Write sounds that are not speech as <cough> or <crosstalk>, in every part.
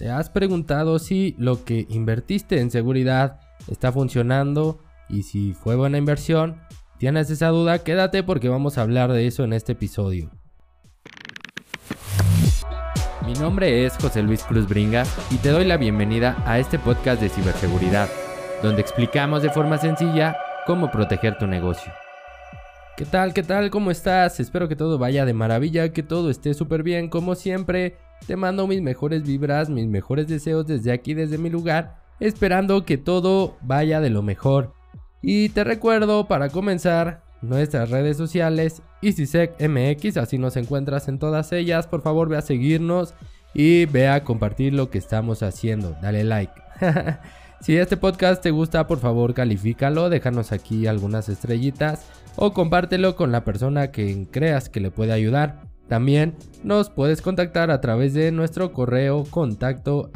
¿Te has preguntado si lo que invertiste en seguridad está funcionando y si fue buena inversión? ¿Tienes esa duda? Quédate porque vamos a hablar de eso en este episodio. Mi nombre es José Luis Cruz Bringas y te doy la bienvenida a este podcast de ciberseguridad, donde explicamos de forma sencilla cómo proteger tu negocio. ¿Qué tal? ¿Qué tal? ¿Cómo estás? Espero que todo vaya de maravilla, que todo esté súper bien. Como siempre, te mando mis mejores vibras, mis mejores deseos desde aquí, desde mi lugar, esperando que todo vaya de lo mejor. Y te recuerdo, para comenzar, nuestras redes sociales, EasySecMX, así nos encuentras en todas ellas. Por favor, ve a seguirnos y ve a compartir lo que estamos haciendo. Dale like. <laughs> si este podcast te gusta, por favor, califícalo, déjanos aquí algunas estrellitas o compártelo con la persona que creas que le puede ayudar. También nos puedes contactar a través de nuestro correo contacto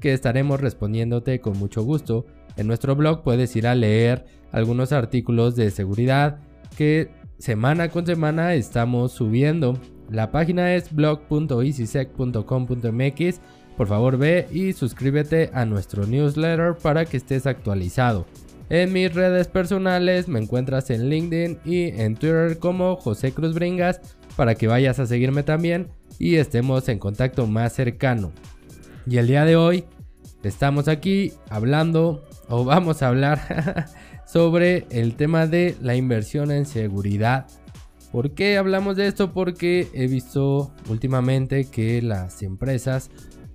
que estaremos respondiéndote con mucho gusto. En nuestro blog puedes ir a leer algunos artículos de seguridad que semana con semana estamos subiendo. La página es blog.easysec.com.mx. Por favor ve y suscríbete a nuestro newsletter para que estés actualizado. En mis redes personales me encuentras en LinkedIn y en Twitter como José Cruz Bringas para que vayas a seguirme también y estemos en contacto más cercano. Y el día de hoy estamos aquí hablando o vamos a hablar <laughs> sobre el tema de la inversión en seguridad. ¿Por qué hablamos de esto? Porque he visto últimamente que las empresas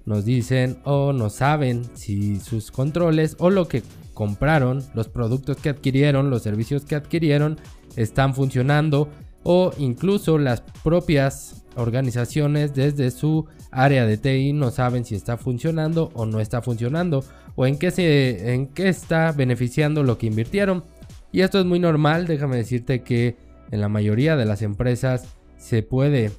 nos dicen o no saben si sus controles o lo que compraron, los productos que adquirieron, los servicios que adquirieron están funcionando o incluso las propias organizaciones desde su área de TI no saben si está funcionando o no está funcionando o en qué, se, en qué está beneficiando lo que invirtieron. Y esto es muy normal, déjame decirte que en la mayoría de las empresas se puede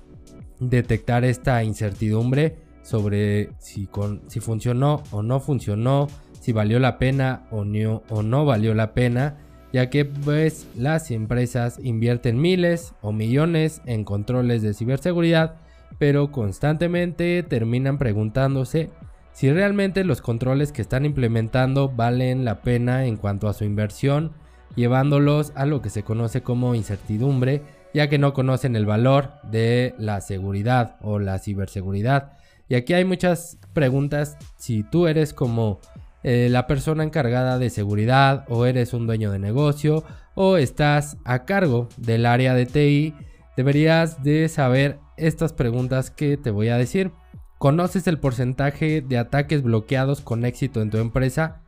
detectar esta incertidumbre sobre si, con, si funcionó o no funcionó, si valió la pena o no, o no valió la pena, ya que pues las empresas invierten miles o millones en controles de ciberseguridad, pero constantemente terminan preguntándose si realmente los controles que están implementando valen la pena en cuanto a su inversión, llevándolos a lo que se conoce como incertidumbre, ya que no conocen el valor de la seguridad o la ciberseguridad. Y aquí hay muchas preguntas si tú eres como eh, la persona encargada de seguridad o eres un dueño de negocio o estás a cargo del área de TI, deberías de saber estas preguntas que te voy a decir. ¿Conoces el porcentaje de ataques bloqueados con éxito en tu empresa?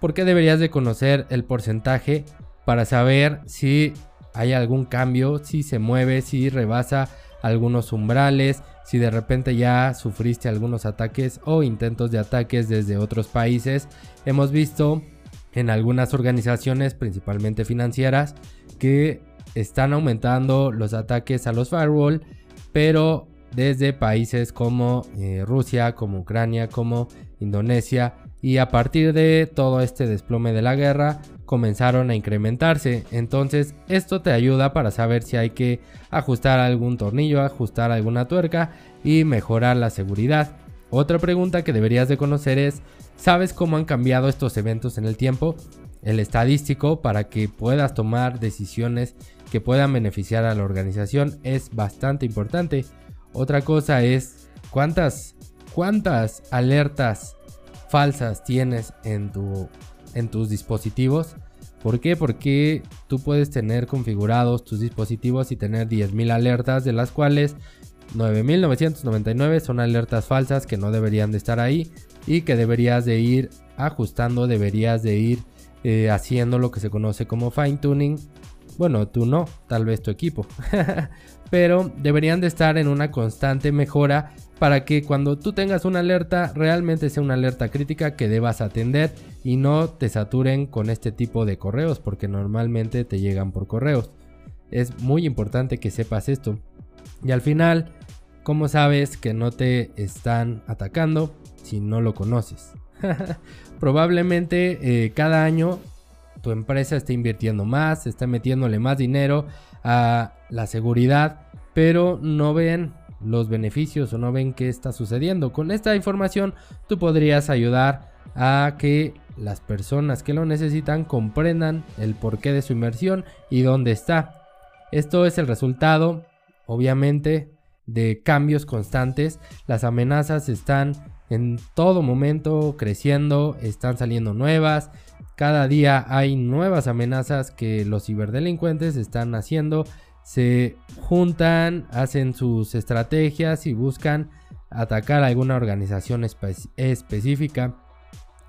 ¿Por qué deberías de conocer el porcentaje para saber si hay algún cambio, si se mueve, si rebasa algunos umbrales, si de repente ya sufriste algunos ataques o intentos de ataques desde otros países. Hemos visto en algunas organizaciones, principalmente financieras, que están aumentando los ataques a los firewall, pero desde países como eh, Rusia, como Ucrania, como Indonesia, y a partir de todo este desplome de la guerra, comenzaron a incrementarse. Entonces esto te ayuda para saber si hay que ajustar algún tornillo, ajustar alguna tuerca y mejorar la seguridad. Otra pregunta que deberías de conocer es, ¿sabes cómo han cambiado estos eventos en el tiempo? El estadístico para que puedas tomar decisiones que puedan beneficiar a la organización es bastante importante. Otra cosa es cuántas cuántas alertas falsas tienes en tu en tus dispositivos. ¿Por qué? Porque tú puedes tener configurados tus dispositivos y tener 10.000 alertas, de las cuales 9.999 son alertas falsas que no deberían de estar ahí y que deberías de ir ajustando, deberías de ir eh, haciendo lo que se conoce como fine tuning. Bueno, tú no, tal vez tu equipo. <laughs> Pero deberían de estar en una constante mejora para que cuando tú tengas una alerta realmente sea una alerta crítica que debas atender y no te saturen con este tipo de correos porque normalmente te llegan por correos. Es muy importante que sepas esto. Y al final, ¿cómo sabes que no te están atacando si no lo conoces? <laughs> Probablemente eh, cada año tu empresa esté invirtiendo más, está metiéndole más dinero a la seguridad, pero no ven los beneficios o no ven qué está sucediendo. Con esta información tú podrías ayudar a que las personas que lo necesitan comprendan el porqué de su inversión y dónde está. Esto es el resultado, obviamente, de cambios constantes. Las amenazas están en todo momento creciendo, están saliendo nuevas. Cada día hay nuevas amenazas que los ciberdelincuentes están haciendo. Se juntan, hacen sus estrategias y buscan atacar a alguna organización específica.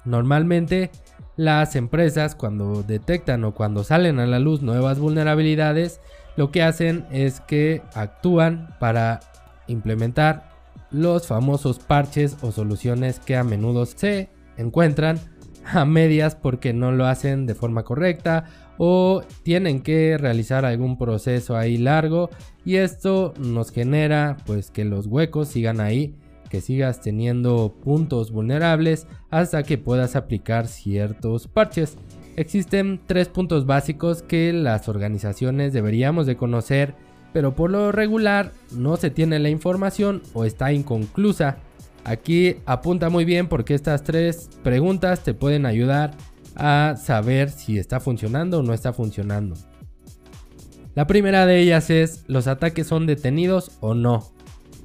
Normalmente las empresas cuando detectan o cuando salen a la luz nuevas vulnerabilidades, lo que hacen es que actúan para implementar los famosos parches o soluciones que a menudo se encuentran a medias porque no lo hacen de forma correcta o tienen que realizar algún proceso ahí largo y esto nos genera pues que los huecos sigan ahí que sigas teniendo puntos vulnerables hasta que puedas aplicar ciertos parches. Existen tres puntos básicos que las organizaciones deberíamos de conocer pero por lo regular no se tiene la información o está inconclusa. Aquí apunta muy bien porque estas tres preguntas te pueden ayudar a saber si está funcionando o no está funcionando. La primera de ellas es, ¿los ataques son detenidos o no?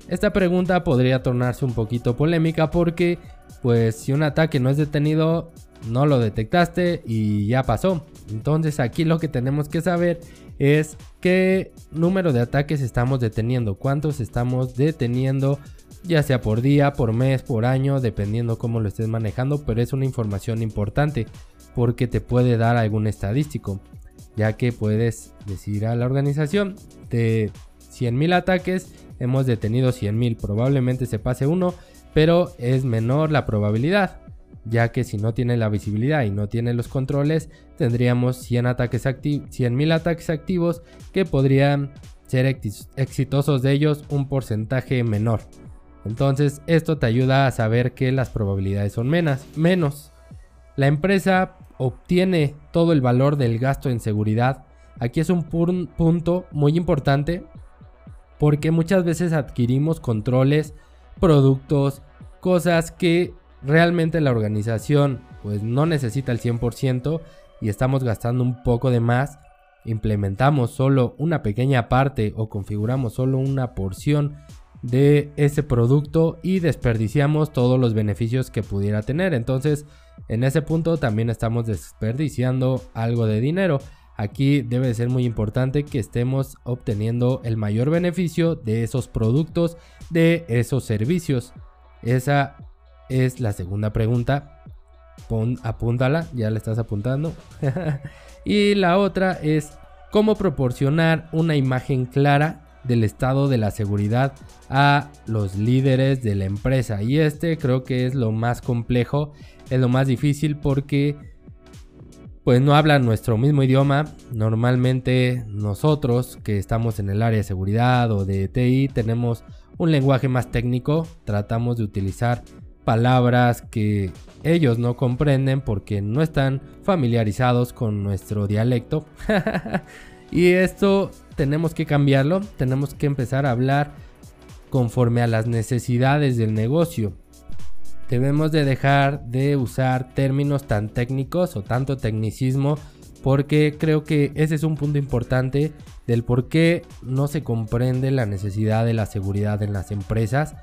Esta pregunta podría tornarse un poquito polémica porque, pues si un ataque no es detenido, no lo detectaste y ya pasó. Entonces aquí lo que tenemos que saber es qué número de ataques estamos deteniendo, cuántos estamos deteniendo, ya sea por día, por mes, por año, dependiendo cómo lo estés manejando, pero es una información importante porque te puede dar algún estadístico, ya que puedes decir a la organización de 100.000 ataques, hemos detenido 100.000, probablemente se pase uno, pero es menor la probabilidad ya que si no tiene la visibilidad y no tiene los controles, tendríamos 100 ataques 100.000 ataques activos que podrían ser exitosos de ellos un porcentaje menor. Entonces esto te ayuda a saber que las probabilidades son menos. menos. La empresa obtiene todo el valor del gasto en seguridad. Aquí es un punto muy importante porque muchas veces adquirimos controles, productos, cosas que realmente la organización pues no necesita el 100% y estamos gastando un poco de más, implementamos solo una pequeña parte o configuramos solo una porción de ese producto y desperdiciamos todos los beneficios que pudiera tener. Entonces, en ese punto también estamos desperdiciando algo de dinero. Aquí debe ser muy importante que estemos obteniendo el mayor beneficio de esos productos, de esos servicios. Esa es la segunda pregunta. Apúntala, ya la estás apuntando. <laughs> y la otra es cómo proporcionar una imagen clara del estado de la seguridad a los líderes de la empresa. Y este creo que es lo más complejo, es lo más difícil porque pues no hablan nuestro mismo idioma. Normalmente nosotros que estamos en el área de seguridad o de TI tenemos un lenguaje más técnico, tratamos de utilizar palabras que ellos no comprenden porque no están familiarizados con nuestro dialecto. <laughs> y esto tenemos que cambiarlo, tenemos que empezar a hablar conforme a las necesidades del negocio. Debemos de dejar de usar términos tan técnicos o tanto tecnicismo porque creo que ese es un punto importante del por qué no se comprende la necesidad de la seguridad en las empresas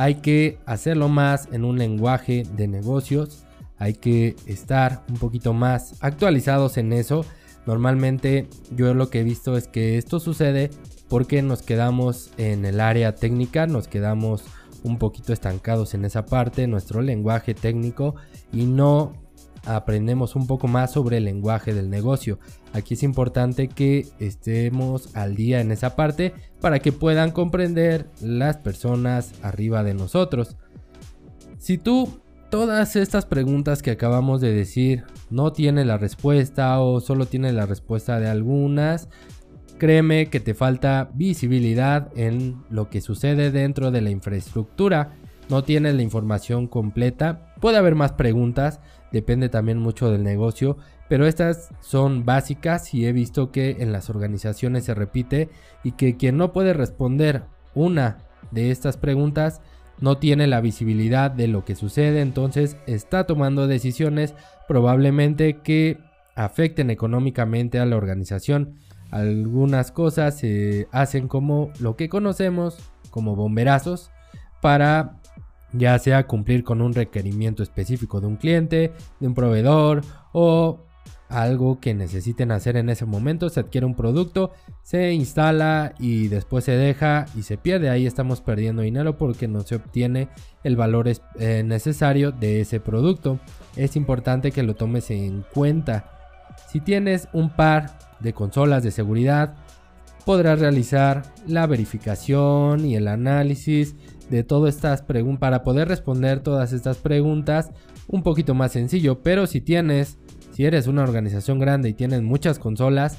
hay que hacerlo más en un lenguaje de negocios, hay que estar un poquito más actualizados en eso. Normalmente yo lo que he visto es que esto sucede porque nos quedamos en el área técnica, nos quedamos un poquito estancados en esa parte, nuestro lenguaje técnico y no aprendemos un poco más sobre el lenguaje del negocio. Aquí es importante que estemos al día en esa parte para que puedan comprender las personas arriba de nosotros. Si tú todas estas preguntas que acabamos de decir no tiene la respuesta o solo tiene la respuesta de algunas, créeme que te falta visibilidad en lo que sucede dentro de la infraestructura. No tienes la información completa. Puede haber más preguntas, depende también mucho del negocio, pero estas son básicas y he visto que en las organizaciones se repite y que quien no puede responder una de estas preguntas no tiene la visibilidad de lo que sucede, entonces está tomando decisiones probablemente que afecten económicamente a la organización. Algunas cosas se hacen como lo que conocemos como bomberazos para ya sea cumplir con un requerimiento específico de un cliente, de un proveedor o algo que necesiten hacer en ese momento. Se adquiere un producto, se instala y después se deja y se pierde. Ahí estamos perdiendo dinero porque no se obtiene el valor eh, necesario de ese producto. Es importante que lo tomes en cuenta. Si tienes un par de consolas de seguridad, podrás realizar la verificación y el análisis de todas estas preguntas para poder responder todas estas preguntas un poquito más sencillo. Pero si tienes si eres una organización grande y tienes muchas consolas,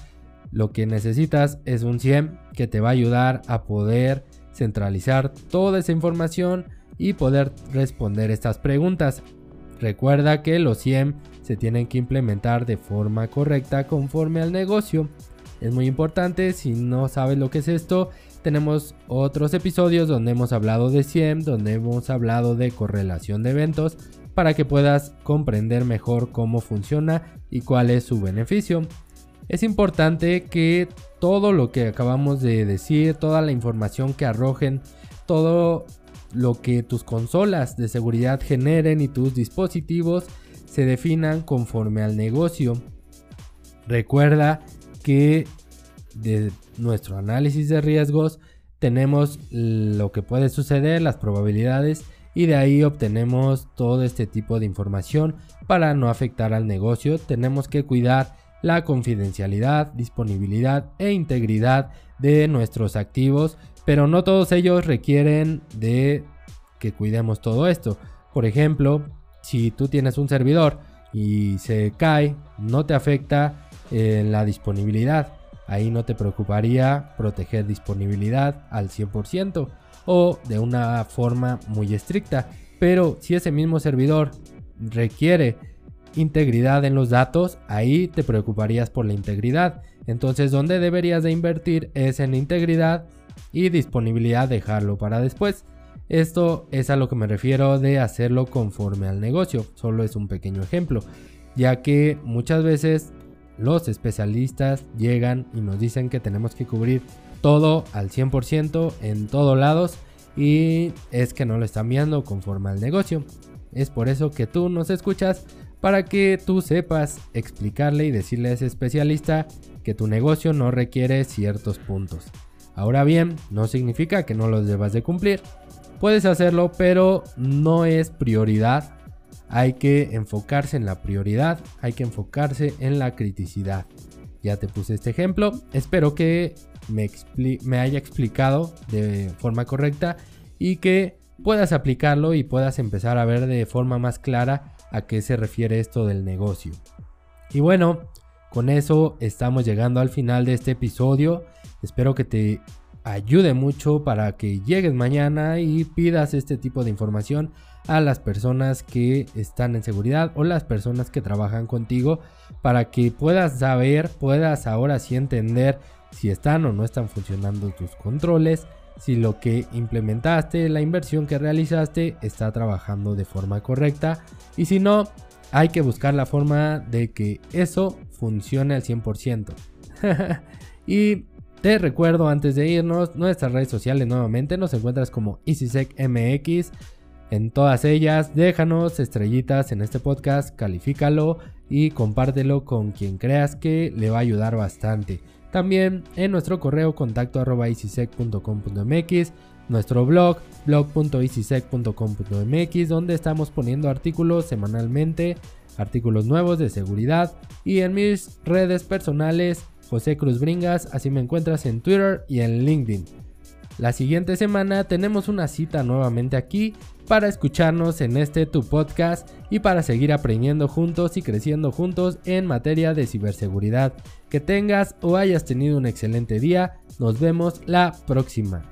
lo que necesitas es un CIEM que te va a ayudar a poder centralizar toda esa información y poder responder estas preguntas. Recuerda que los CIEM se tienen que implementar de forma correcta conforme al negocio. Es muy importante, si no sabes lo que es esto, tenemos otros episodios donde hemos hablado de CIEM, donde hemos hablado de correlación de eventos para que puedas comprender mejor cómo funciona y cuál es su beneficio. Es importante que todo lo que acabamos de decir, toda la información que arrojen, todo lo que tus consolas de seguridad generen y tus dispositivos se definan conforme al negocio. Recuerda que de nuestro análisis de riesgos tenemos lo que puede suceder, las probabilidades y de ahí obtenemos todo este tipo de información para no afectar al negocio. Tenemos que cuidar la confidencialidad, disponibilidad e integridad de nuestros activos, pero no todos ellos requieren de que cuidemos todo esto. Por ejemplo, si tú tienes un servidor y se cae, no te afecta en la disponibilidad. Ahí no te preocuparía proteger disponibilidad al 100% o de una forma muy estricta. Pero si ese mismo servidor requiere integridad en los datos, ahí te preocuparías por la integridad. Entonces, donde deberías de invertir es en integridad y disponibilidad dejarlo para después. Esto es a lo que me refiero de hacerlo conforme al negocio, solo es un pequeño ejemplo, ya que muchas veces los especialistas llegan y nos dicen que tenemos que cubrir todo al 100% en todos lados y es que no lo están viendo conforme al negocio. Es por eso que tú nos escuchas para que tú sepas explicarle y decirle a ese especialista que tu negocio no requiere ciertos puntos. Ahora bien, no significa que no los debas de cumplir. Puedes hacerlo, pero no es prioridad. Hay que enfocarse en la prioridad, hay que enfocarse en la criticidad. Ya te puse este ejemplo. Espero que me, haya explicado de forma correcta y que puedas aplicarlo y puedas empezar a ver de forma más clara a qué se refiere esto del negocio. Y bueno, con eso estamos llegando al final de este episodio. Espero que te ayude mucho para que llegues mañana y pidas este tipo de información a las personas que están en seguridad o las personas que trabajan contigo para que puedas saber, puedas ahora sí entender si están o no están funcionando tus controles, si lo que implementaste, la inversión que realizaste está trabajando de forma correcta y si no, hay que buscar la forma de que eso funcione al 100%. <laughs> y te recuerdo antes de irnos, nuestras redes sociales nuevamente nos encuentras como EasySecMX. En todas ellas, déjanos estrellitas en este podcast, califícalo y compártelo con quien creas que le va a ayudar bastante. También en nuestro correo contacto arroba nuestro blog blog.easysec.com.mx donde estamos poniendo artículos semanalmente, artículos nuevos de seguridad y en mis redes personales José Cruz Bringas, así me encuentras en Twitter y en LinkedIn. La siguiente semana tenemos una cita nuevamente aquí para escucharnos en este tu podcast y para seguir aprendiendo juntos y creciendo juntos en materia de ciberseguridad. Que tengas o hayas tenido un excelente día. Nos vemos la próxima.